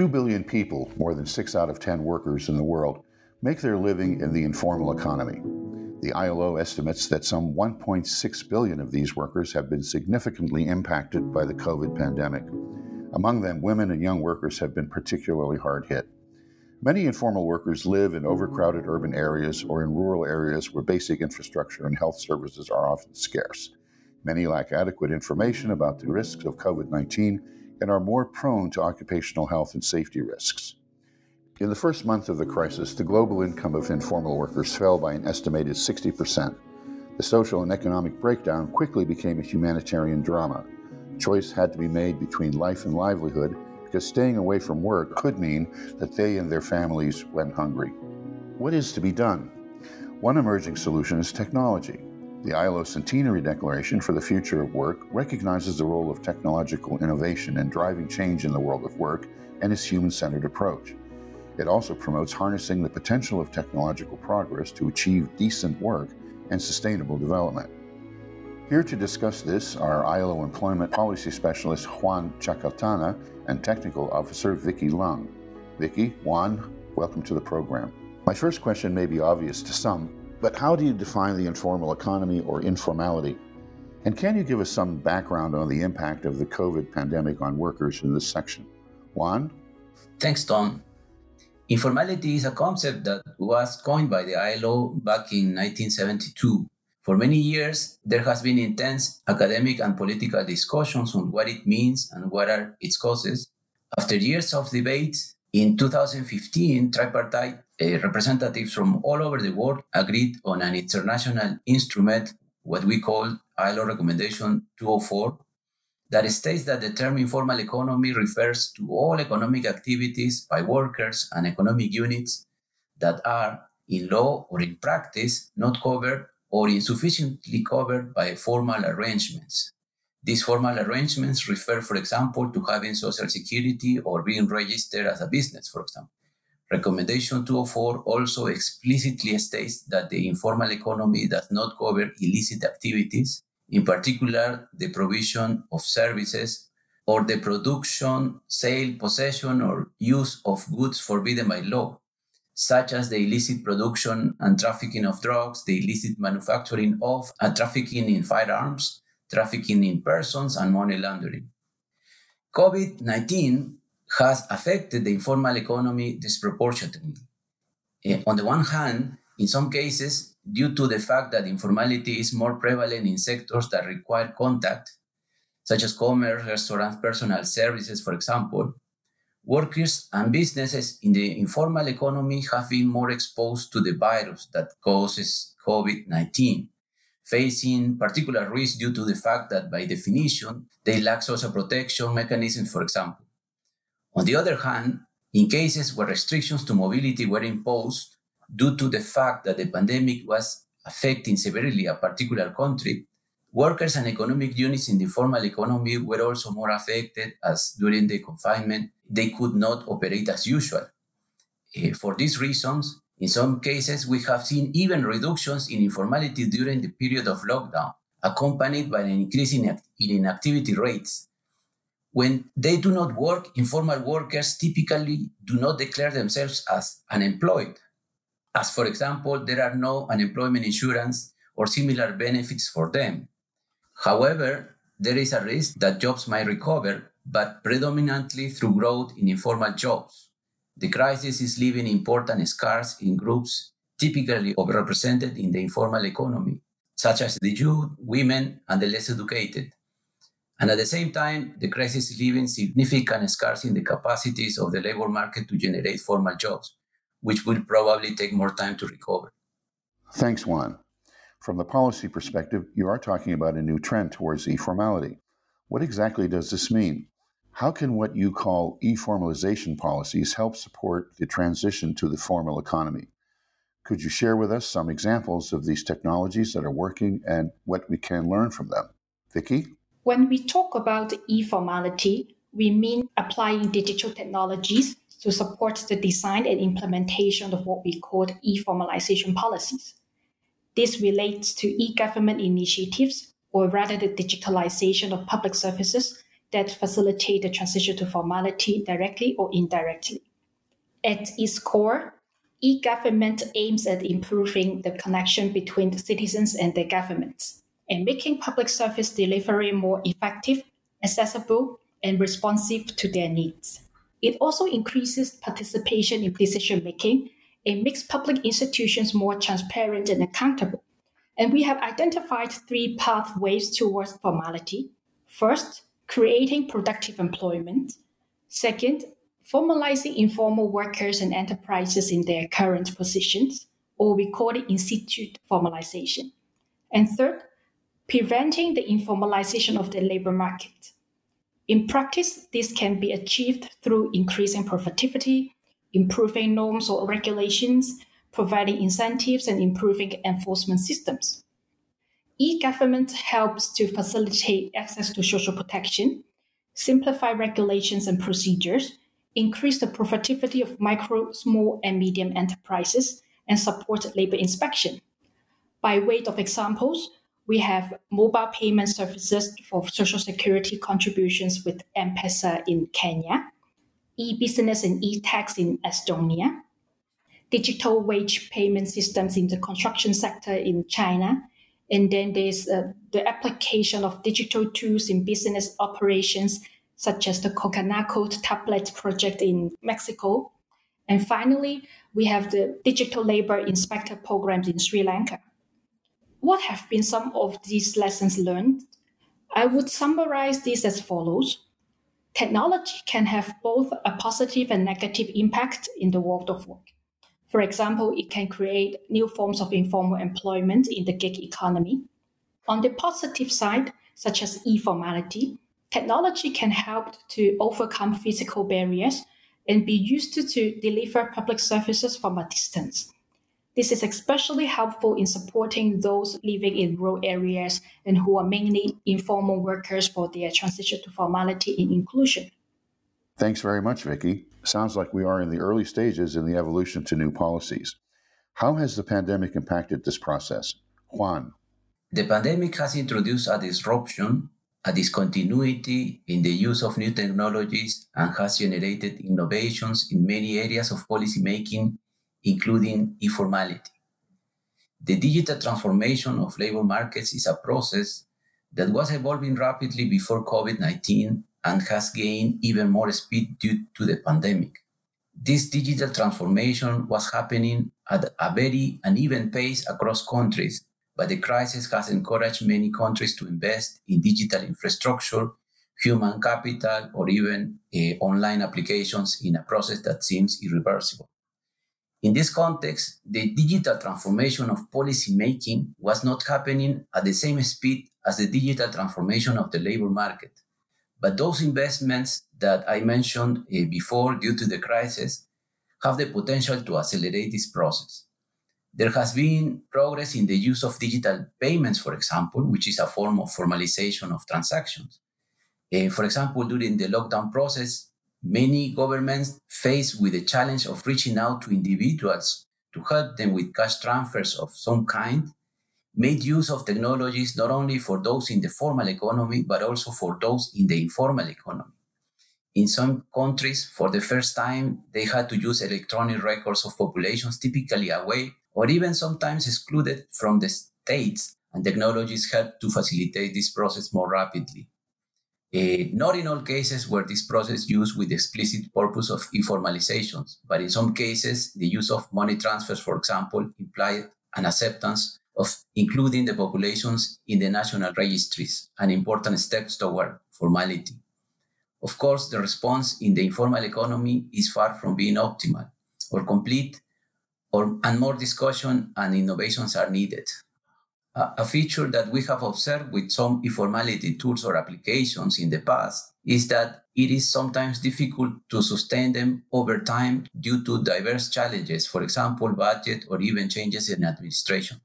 2 billion people, more than 6 out of 10 workers in the world, make their living in the informal economy. The ILO estimates that some 1.6 billion of these workers have been significantly impacted by the COVID pandemic. Among them, women and young workers have been particularly hard hit. Many informal workers live in overcrowded urban areas or in rural areas where basic infrastructure and health services are often scarce. Many lack adequate information about the risks of COVID 19 and are more prone to occupational health and safety risks. In the first month of the crisis, the global income of informal workers fell by an estimated 60%. The social and economic breakdown quickly became a humanitarian drama. Choice had to be made between life and livelihood because staying away from work could mean that they and their families went hungry. What is to be done? One emerging solution is technology. The ILO Centenary Declaration for the Future of Work recognizes the role of technological innovation in driving change in the world of work and its human centered approach. It also promotes harnessing the potential of technological progress to achieve decent work and sustainable development. Here to discuss this are ILO Employment Policy Specialist Juan Chacaltana and Technical Officer Vicky Leung. Vicky, Juan, welcome to the program. My first question may be obvious to some, but how do you define the informal economy or informality? And can you give us some background on the impact of the COVID pandemic on workers in this section? Juan? Thanks, Tom. Informality is a concept that was coined by the ILO back in 1972. For many years, there has been intense academic and political discussions on what it means and what are its causes. After years of debates, in 2015, tripartite uh, representatives from all over the world agreed on an international instrument, what we call ILO Recommendation 204, that states that the term informal economy refers to all economic activities by workers and economic units that are in law or in practice not covered or insufficiently covered by formal arrangements. These formal arrangements refer, for example, to having social security or being registered as a business, for example. Recommendation 204 also explicitly states that the informal economy does not cover illicit activities in particular the provision of services or the production, sale, possession, or use of goods forbidden by law, such as the illicit production and trafficking of drugs, the illicit manufacturing of and trafficking in firearms, trafficking in persons, and money laundering. COVID 19 has affected the informal economy disproportionately. Eh, on the one hand, in some cases, due to the fact that informality is more prevalent in sectors that require contact, such as commerce, restaurants, personal services, for example, workers and businesses in the informal economy have been more exposed to the virus that causes COVID 19, facing particular risk due to the fact that, by definition, they lack social protection mechanisms, for example. On the other hand, in cases where restrictions to mobility were imposed, due to the fact that the pandemic was affecting severely a particular country, workers and economic units in the formal economy were also more affected as during the confinement they could not operate as usual. Uh, for these reasons, in some cases, we have seen even reductions in informality during the period of lockdown, accompanied by an increase in, in inactivity rates. When they do not work, informal workers typically do not declare themselves as unemployed, as for example, there are no unemployment insurance or similar benefits for them. However, there is a risk that jobs might recover, but predominantly through growth in informal jobs. The crisis is leaving important scars in groups typically overrepresented in the informal economy, such as the youth, women, and the less educated. And at the same time, the crisis is leaving significant scars in the capacities of the labor market to generate formal jobs which will probably take more time to recover. Thanks, Juan. From the policy perspective, you are talking about a new trend towards e formality. What exactly does this mean? How can what you call e formalization policies help support the transition to the formal economy? Could you share with us some examples of these technologies that are working and what we can learn from them? Vicky? When we talk about e formality, we mean applying digital technologies to support the design and implementation of what we call e-formalization policies. This relates to e-government initiatives, or rather the digitalization of public services, that facilitate the transition to formality directly or indirectly. At its core, e government aims at improving the connection between the citizens and their governments and making public service delivery more effective, accessible, and responsive to their needs. It also increases participation in decision making and makes public institutions more transparent and accountable. And we have identified three pathways towards formality. First, creating productive employment. Second, formalizing informal workers and enterprises in their current positions, or we call it in situ formalization. And third, preventing the informalization of the labor market. In practice, this can be achieved through increasing productivity, improving norms or regulations, providing incentives, and improving enforcement systems. E government helps to facilitate access to social protection, simplify regulations and procedures, increase the productivity of micro, small, and medium enterprises, and support labor inspection. By way of examples, we have mobile payment services for social security contributions with M-Pesa in Kenya, e-business and e-tax in Estonia, digital wage payment systems in the construction sector in China, and then there's uh, the application of digital tools in business operations, such as the Code tablet project in Mexico. And finally, we have the digital labor inspector programs in Sri Lanka what have been some of these lessons learned? I would summarize this as follows. Technology can have both a positive and negative impact in the world of work. For example, it can create new forms of informal employment in the gig economy. On the positive side, such as e formality, technology can help to overcome physical barriers and be used to, to deliver public services from a distance. This is especially helpful in supporting those living in rural areas and who are mainly informal workers for their transition to formality and inclusion. Thanks very much, Vicki. Sounds like we are in the early stages in the evolution to new policies. How has the pandemic impacted this process? Juan. The pandemic has introduced a disruption, a discontinuity in the use of new technologies, and has generated innovations in many areas of policymaking including informality. The digital transformation of labor markets is a process that was evolving rapidly before COVID 19 and has gained even more speed due to the pandemic. This digital transformation was happening at a very uneven pace across countries, but the crisis has encouraged many countries to invest in digital infrastructure, human capital, or even uh, online applications in a process that seems irreversible. In this context, the digital transformation of policymaking was not happening at the same speed as the digital transformation of the labor market. But those investments that I mentioned uh, before due to the crisis have the potential to accelerate this process. There has been progress in the use of digital payments, for example, which is a form of formalization of transactions. Uh, for example, during the lockdown process, Many governments, faced with the challenge of reaching out to individuals to help them with cash transfers of some kind, made use of technologies not only for those in the formal economy, but also for those in the informal economy. In some countries, for the first time, they had to use electronic records of populations typically away or even sometimes excluded from the states, and technologies helped to facilitate this process more rapidly. Uh, not in all cases were this process used with the explicit purpose of informalizations, but in some cases, the use of money transfers, for example, implied an acceptance of including the populations in the national registries, an important step toward formality. Of course, the response in the informal economy is far from being optimal or complete, or, and more discussion and innovations are needed a feature that we have observed with some informality tools or applications in the past is that it is sometimes difficult to sustain them over time due to diverse challenges, for example, budget or even changes in administration.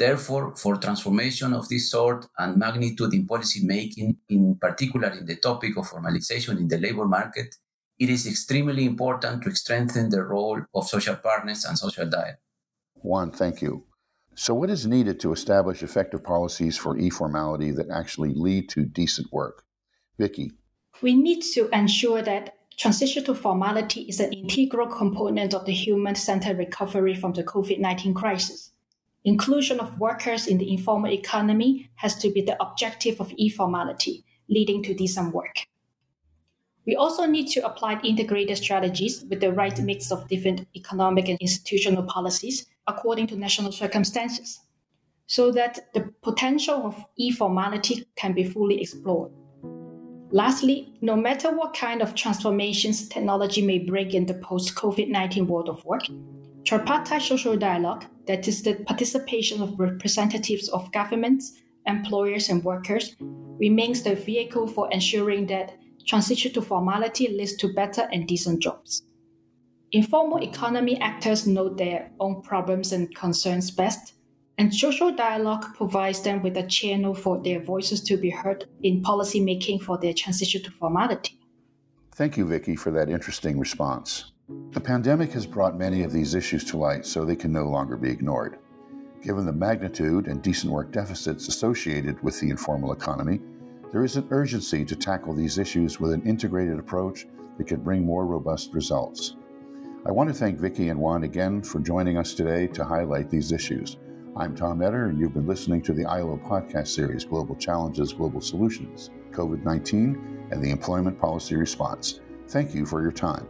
Therefore, for transformation of this sort and magnitude in policy making, in particular in the topic of formalization in the labor market, it is extremely important to strengthen the role of social partners and social dialogue. Juan, thank you. So, what is needed to establish effective policies for e formality that actually lead to decent work? Vicky. We need to ensure that transition to formality is an integral component of the human centered recovery from the COVID 19 crisis. Inclusion of workers in the informal economy has to be the objective of e formality, leading to decent work. We also need to apply integrated strategies with the right mix of different economic and institutional policies according to national circumstances, so that the potential of e formality can be fully explored. Lastly, no matter what kind of transformations technology may bring in the post COVID 19 world of work, tripartite social dialogue, that is, the participation of representatives of governments, employers, and workers, remains the vehicle for ensuring that transition to formality leads to better and decent jobs. Informal economy actors know their own problems and concerns best, and social dialogue provides them with a channel for their voices to be heard in policy making for their transition to formality. Thank you, Vicky, for that interesting response. The pandemic has brought many of these issues to light so they can no longer be ignored. Given the magnitude and decent work deficits associated with the informal economy, there is an urgency to tackle these issues with an integrated approach that can bring more robust results. I want to thank Vicki and Juan again for joining us today to highlight these issues. I'm Tom Netter, and you've been listening to the ILO podcast series Global Challenges, Global Solutions, COVID 19, and the Employment Policy Response. Thank you for your time.